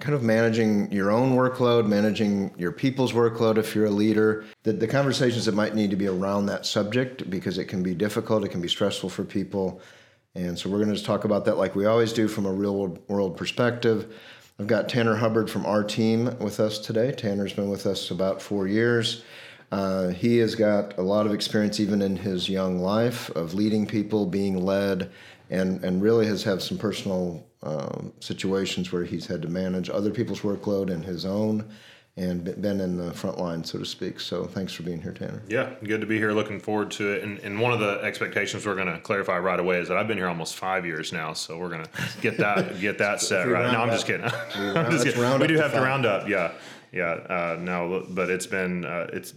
kind of managing your own workload, managing your people's workload if you're a leader, the, the conversations that might need to be around that subject because it can be difficult, it can be stressful for people. And so we're going to just talk about that like we always do from a real world perspective. I've got Tanner Hubbard from our team with us today. Tanner's been with us about four years. Uh, he has got a lot of experience, even in his young life, of leading people, being led, and, and really has had some personal um, situations where he's had to manage other people's workload and his own and been in the front line, so to speak. So thanks for being here, Tanner. Yeah, good to be here. Looking forward to it. And, and one of the expectations we're going to clarify right away is that I've been here almost five years now, so we're going to get that get that set right. No, I'm just kidding. I'm just kidding. We do have to round up. Yeah, yeah. Uh, no, but it's been uh, it's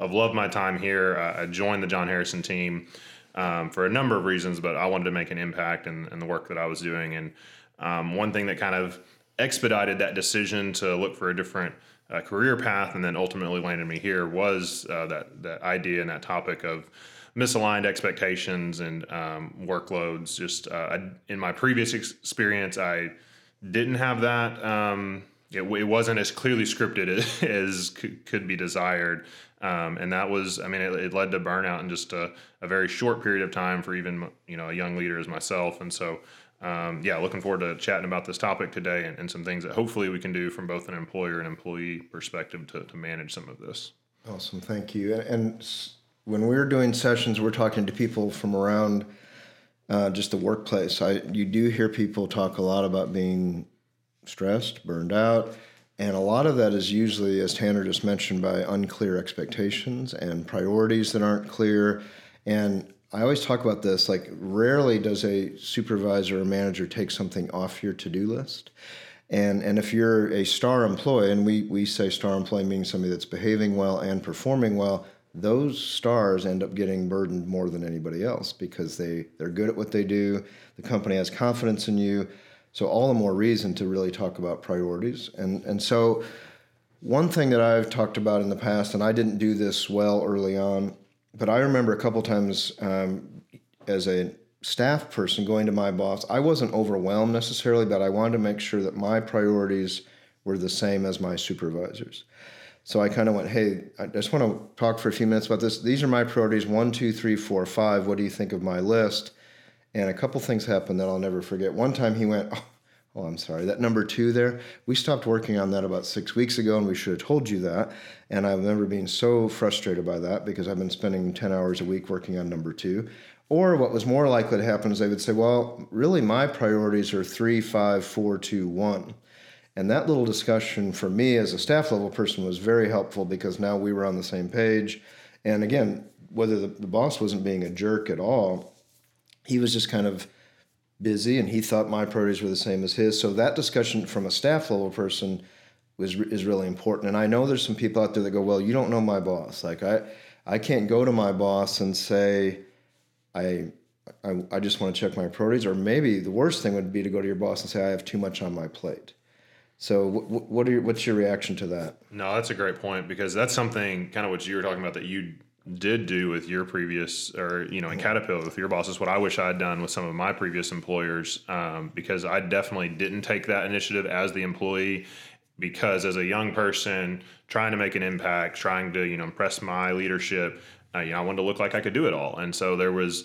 I've loved my time here. Uh, I joined the Jon Harrison team um, for a number of reasons, but I wanted to make an impact in, in the work that I was doing and um, one thing that kind of expedited that decision to look for a different uh, career path and then ultimately landed me here was uh, that that idea and that topic of misaligned expectations and um, workloads. Just uh, I, in my previous experience, I didn't have that. Um, it, it, wasn't as clearly scripted as could, could be desired. Um, and that was, I mean, it, it, led to burnout in just a, a, very short period of time for even, you know, a young leader as myself. And so um, yeah, looking forward to chatting about this topic today and, and, some things that hopefully we can do from both an employer and employee perspective to, to manage some of this. Awesome, thank you. And when we're doing sessions, we're talking to people from around uh, just the workplace. I you do hear people talk a lot about being stressed, burned out, and a lot of that is usually, as Tanner just mentioned, by unclear expectations and priorities that aren't clear. And I always talk about this like, rarely does a supervisor or manager take something off your to do list. And, and if you're a star employee, and we, we say star employee meaning somebody that's behaving well and performing well, those stars end up getting burdened more than anybody else because they, they're good at what they do. The company has confidence in you. So, all the more reason to really talk about priorities. And, and so, one thing that I've talked about in the past, and I didn't do this well early on, but I remember a couple times um, as a staff person going to my boss. I wasn't overwhelmed necessarily, but I wanted to make sure that my priorities were the same as my supervisors. So I kind of went, hey, I just want to talk for a few minutes about this. These are my priorities one, two, three, four, five. What do you think of my list? And a couple things happened that I'll never forget. One time he went, oh, Oh, I'm sorry. That number two there, we stopped working on that about six weeks ago, and we should have told you that. And I remember being so frustrated by that because I've been spending 10 hours a week working on number two. Or what was more likely to happen is they would say, well, really, my priorities are three, five, four, two, one. And that little discussion for me as a staff level person was very helpful because now we were on the same page. And again, whether the, the boss wasn't being a jerk at all, he was just kind of busy and he thought my priorities were the same as his. So that discussion from a staff level person was is really important. And I know there's some people out there that go, "Well, you don't know my boss." Like I I can't go to my boss and say I I, I just want to check my priorities or maybe the worst thing would be to go to your boss and say I have too much on my plate. So what, are your, what's your reaction to that? No, that's a great point because that's something kind of what you were talking about that you did do with your previous or you know in caterpillar with your bosses what i wish i had done with some of my previous employers um, because i definitely didn't take that initiative as the employee because as a young person trying to make an impact trying to you know impress my leadership uh, you know i wanted to look like i could do it all. And so there was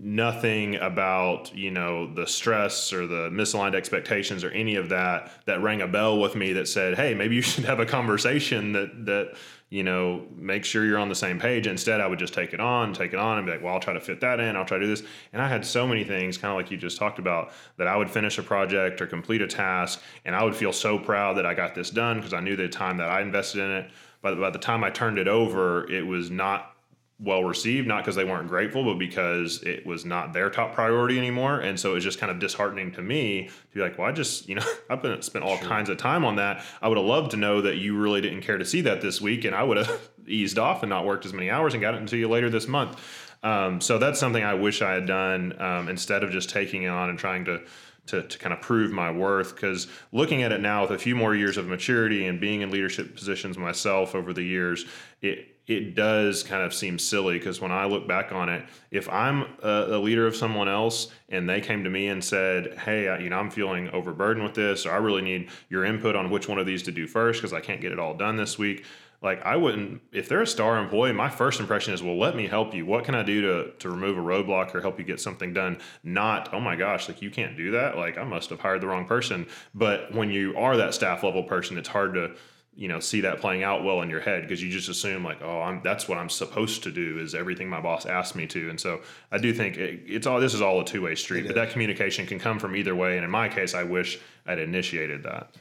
nothing about you know the stress or the misaligned expectations or any of that that rang a bell with me that said hey maybe you should have a conversation that that you know, make sure you're on the same page. Instead, I would just take it on, take it on, and be like, well, I'll try to fit that in. I'll try to do this. And I had so many things, kind of like you just talked about, that I would finish a project or complete a task, and I would feel so proud that I got this done because I knew the time that I invested in it. But by the time I turned it over, it was not well received, not because they weren't grateful, but because it was not their top priority anymore. And so it was just kind of disheartening to me to be like, well, I just, you know, I've been spent all sure. kinds of time on that. I would have loved to know that you really didn't care to see that this week, and I would have eased off and not worked as many hours and got it into you later this month. Um, so that's something I wish I had done um, instead of just taking it on and trying to to, to kind of prove my worth. Because looking at it now with a few more years of maturity and being in leadership positions myself over the years, it it does kind of seem silly because when I look back on it, if I'm a, a, leader of someone else and they came to me and said, "Hey, I, you know, I'm feeling overburdened with this, or I really need your input on which one of these to do first because I can't get it all done this week," like I wouldn't if they're a star employee, my first impression is, well, let me help you. What can I do to to remove a roadblock or help you get something done? Not, oh my gosh, like you can't do that. Like I must have hired the wrong person. But when you are that staff level person, it's hard to you know see that playing out well in your head because you just assume like oh I'm that's what I'm supposed to do is everything my boss asked me to and so I do think it, it's all this is all a two way street it but is. that communication can come from either way and in my case I wish I'd initiated that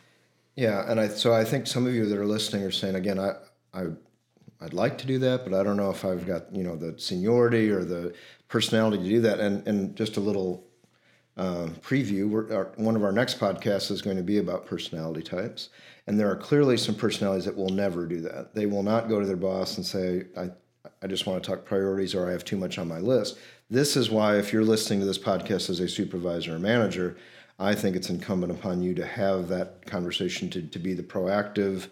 yeah and I so I think some of you that are listening are saying again I I I'd like to do that, but I don't know if I've got you know the seniority or the personality to do that. And and just a little uh, preview: our, one of our next podcasts is going to be about personality types, and there are clearly some personalities that will never do that. They will not go to their boss and say, "I I just want to talk priorities," or "I have too much on my list." This is why, if you're listening to this podcast as a supervisor or manager, I think it's incumbent upon you to have that conversation to to be the proactive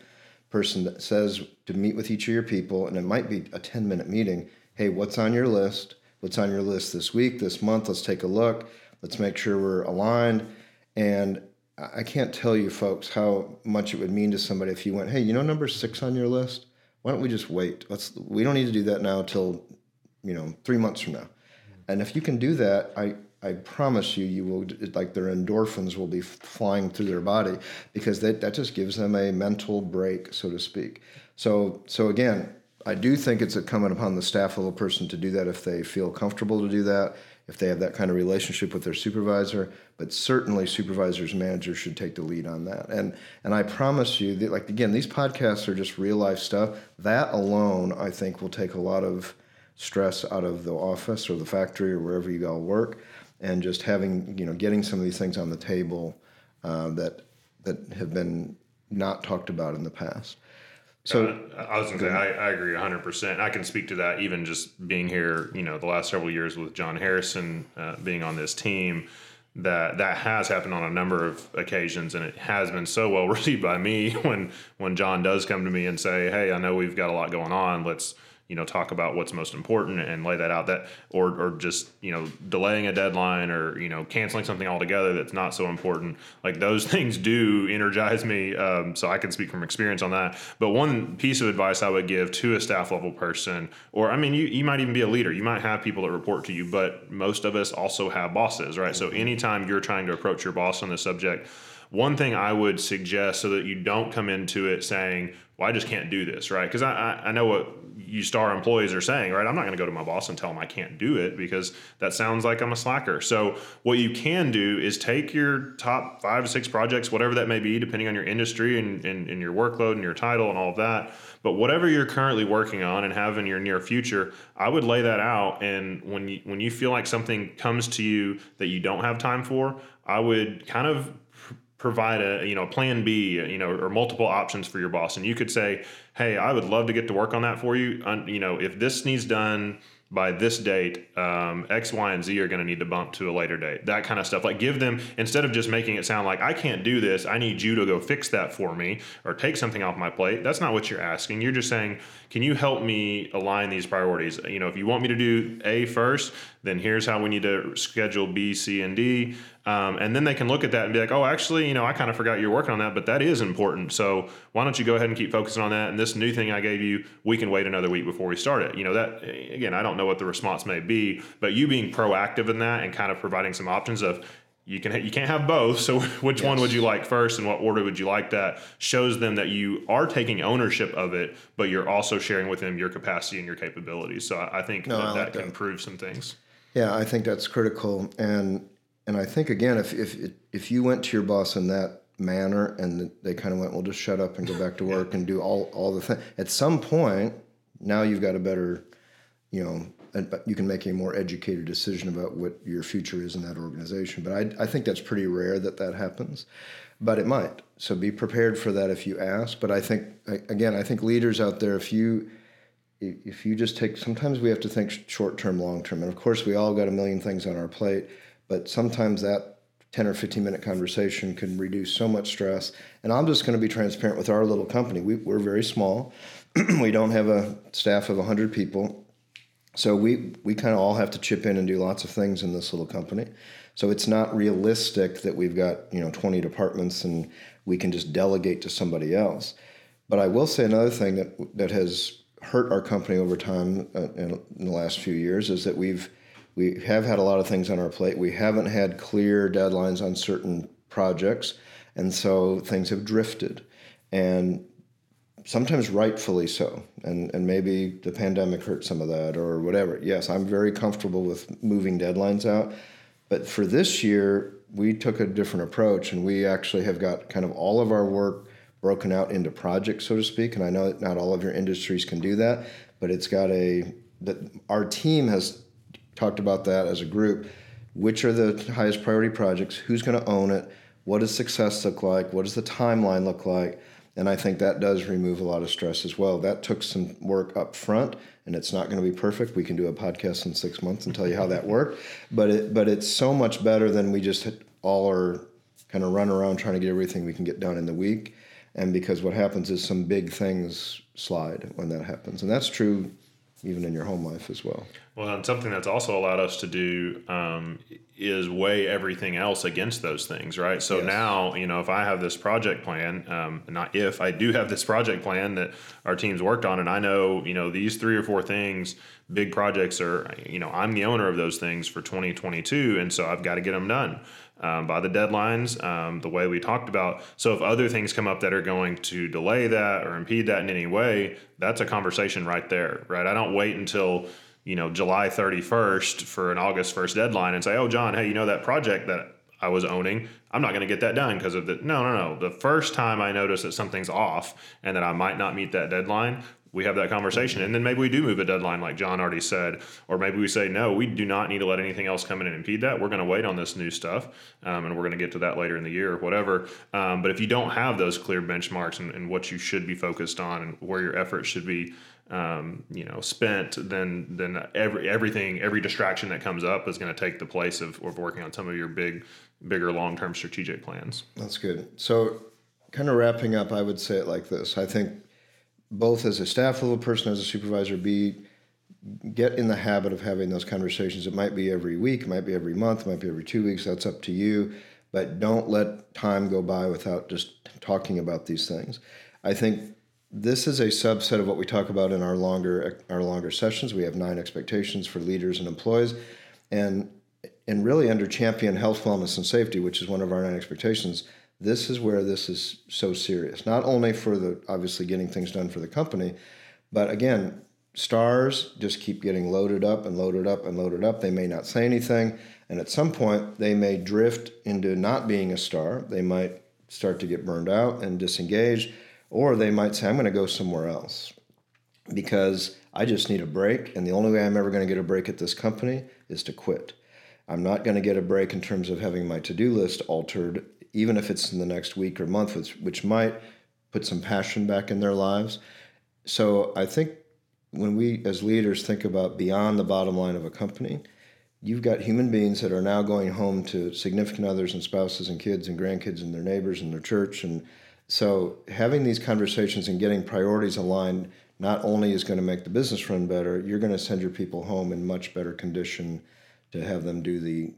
person that says to meet with each of your people, and it might be a 10 minute meeting. Hey, what's on your list? What's on your list this week, this month? Let's take a look. Let's make sure we're aligned. And I can't tell you, folks, how much it would mean to somebody if you went, hey, you know, number six on your list? Why don't we just wait? Let's. We don't need to do that now till, you know, three months from now. And if you can do that, I I promise you, you will like their endorphins will be flying through their body because that, that just gives them a mental break, so to speak. So so again, I do think it's incumbent upon the staff level person to do that if they feel comfortable to do that, if they have that kind of relationship with their supervisor. But certainly, supervisors managers should take the lead on that. And and I promise you that, like again, these podcasts are just real life stuff. That alone, I think, will take a lot of stress out of the office or the factory or wherever you all work and just having you know getting some of these things on the table uh, that that have been not talked about in the past. So uh, I was going to say I, I, agree 100. percent I can speak to that even just being here. You know, the last several years with Jon Harrison uh, being on this team. That that has happened on a number of occasions, and it has been so well received by me when when Jon does come to me and say, "Hey, I know we've got a lot going on. Let's you know talk about what's most important and lay that out that or or just you know delaying a deadline or you know canceling something altogether that's not so important. Like those things do energize me um, so i can speak from experience on that. But one piece of advice i would give to a staff level person or i mean you, you might even be a leader. You might have people that report to you but most of us also have bosses right? So anytime you're trying to approach your boss on the subject one thing I would suggest so that you don't come into it saying, well, I just can't do this, right? Because I, I, know what you star employees are saying, right? I'm not going to go to my boss and tell him I can't do it because that sounds like I'm a slacker. So, what you can do is take your top five to six projects, whatever that may be, depending on your industry and, and, and your workload and your title and all of that. But whatever you're currently working on and have in your near future, I would lay that out. And when you, when you feel like something comes to you that you don't have time for, I would kind of provide a you know plan B you know or multiple options for your boss and you could say hey I would love to get to work on that for you you know if this needs done by this date, um, X, Y, and Z are going to need to bump to a later date. That kind of stuff. Like give them instead of just making it sound like I can't do this, I need you to go fix that for me or take something off my plate. That's not what you're asking. You're just saying, can you help me align these priorities? You know, if you want me to do A first, then here's how we need to schedule B, C, and D. Um, and then they can look at that and be like, oh, actually, you know, I kind of forgot you're working on that, but that is important. So why don't you go ahead and keep focusing on that? And this new thing I gave you, we can wait another week before we start it. You know, that again, I don't know what the response may be, but you being proactive in that and kind of providing some options of you can you can't have both. So which yes. one would you like first, and what order would you like that? Shows them that you are taking ownership of it, but you're also sharing with them your capacity and your capabilities. So I, think no, that, I like that, that can improve some things. Yeah, I think that's critical, and and I think again, if if if you went to your boss in that manner and they kind of went, well, just shut up and go back to work and do all all the things. At some point, now you've got a better, you know, you can make a more educated decision about what your future is in that organization. But I, I think that's pretty rare that that happens, but it might. So be prepared for that if you ask. But I think again, I think leaders out there, if you if you just take, sometimes we have to think short term, long term, and of course we all got a million things on our plate. But sometimes that 10 or 15 minute conversation can reduce so much stress. And I'm just going to be transparent with our little company. We, we're very small. we don't have a staff of 100 people so we we kind of all have to chip in and do lots of things in this little company. So it's not realistic that we've got you know 20 departments and we can just delegate to somebody else. But I will say another thing that that has hurt our company over time uh, in, in the last few years is that we've we have had a lot of things on our plate. We haven't had clear deadlines on certain projects, and so things have drifted. And sometimes rightfully so. And, and maybe the pandemic hurt some of that or whatever. Yes, I'm very comfortable with moving deadlines out. But for this year, we took a different approach and we actually have got kind of all of our work broken out into projects, so to speak. And I know that not all of your industries can do that, but it's got a, that our team has talked about that as a group. Which are the highest priority projects? Who's going to own it? What does success look like? What does the timeline look like? And I think that does remove a lot of stress as well. That took some work up front, and it's not going to be perfect. We can do a podcast in six months and tell you how that worked, but it but it's so much better than we just all are kind of run around trying to get everything we can get done in the week. And because what happens is some big things slide when that happens, and that's true even in your home life as well. Well, and something that's also allowed us to do um, is weigh everything else against those things, right? So yes. now, you know, if I have this project plan, um, not if I do have this project plan that our teams worked on, and I know, you know, these three or four things, big projects are, you know, I'm the owner of those things for 2022, and so I've got to get them done um, by the deadlines, um, the way we talked about. So if other things come up that are going to delay that or impede that in any way, that's a conversation right there, right? I don't wait until you know July 31st for an August 1st deadline and say, "Oh, Jon, hey, you know that project that I was owning, I'm not going to get that done because of the no, no, no. The first time I notice that something's off and that I might not meet that deadline, we have that conversation. And then maybe we do move a deadline like jon already said or maybe we say no we do not need to let anything else come in and impede that. We're going to wait on this new stuff um, and we're going to get to that later in the year or whatever. Um, but if you don't have those clear benchmarks and, and, what you should be focused on and where your efforts should be um, you know spent then then every everything every distraction that comes up is going to take the place of, of working on some of your big bigger long-term strategic plans that's good so kind of wrapping up i would say it like this i think both as a staff level person, as a supervisor, be get in the habit of having those conversations. It might be every week, it might be every month, it might be every two weeks. That's up to you. But don't let time go by without just talking about these things. I think this is a subset of what we talk about in our longer our longer sessions. We have nine expectations for leaders and employees, and and really under champion health, wellness, and safety, which is one of our nine expectations this is where this is so serious. Not only for the obviously getting things done for the company, but again, stars just keep getting loaded up and loaded up and loaded up. They may not say anything, and at some point they may drift into not being a star. They might start to get burned out and disengaged, or they might say, I'm going to go somewhere else because I just need a break, and the only way I'm ever going to get a break at this company is to quit. I'm not going to get a break in terms of having my to do list altered even if it's in the next week or month, which, which might put some passion back in their lives. So I think when we as leaders think about beyond the bottom line of a company, you've got human beings that are now going home to significant others and spouses and kids and grandkids and their neighbors and their church. And so having these conversations and getting priorities aligned not only is going to make the business run better, you're going to send your people home in much better condition to have them do the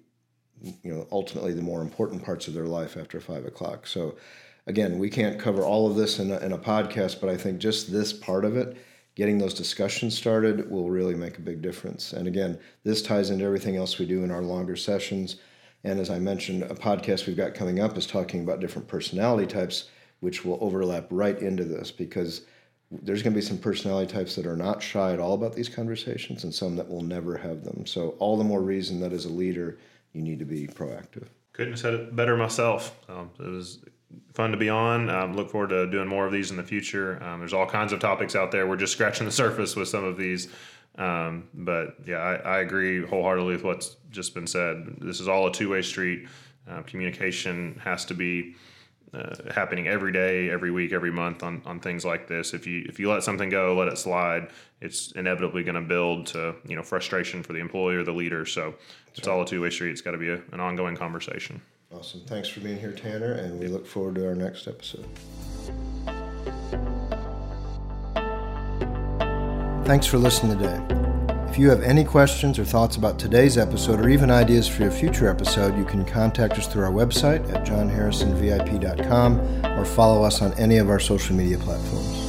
you know ultimately the more important parts of their life after five o'clock. So again, we can't cover all of this in a, in a podcast, but I think just this part of it, getting those discussions started, will really make a big difference. And again, this ties into everything else we do in our longer sessions. And as I mentioned, a podcast we've got coming up is talking about different personality types, which will overlap right into this because there's going to be some personality types that are not shy at all about these conversations and some that will never have them. So, all the more reason that as a leader, you need to be proactive. Couldn't have said it better myself. Um, it was fun to be on. Um, look forward to doing more of these in the future. Um, there's all kinds of topics out there. We're just scratching the surface with some of these. Um, but yeah, I, I, agree wholeheartedly with what's just been said. This is all a two way street. Uh, communication has to be uh, happening every day, every week, every month on, on things like this. If you if you let something go, let it slide, it's inevitably going to build to you know frustration for the employee or the leader. So That's it's right. all a two way street. It's got to be a, an ongoing conversation. Awesome. Thanks for being here, Tanner, and we look forward to our next episode. Thanks for listening today. If you have any questions or thoughts about today's episode or even ideas for a future episode, you can contact us through our website at jonharrisonvip.com or follow us on any of our social media platforms.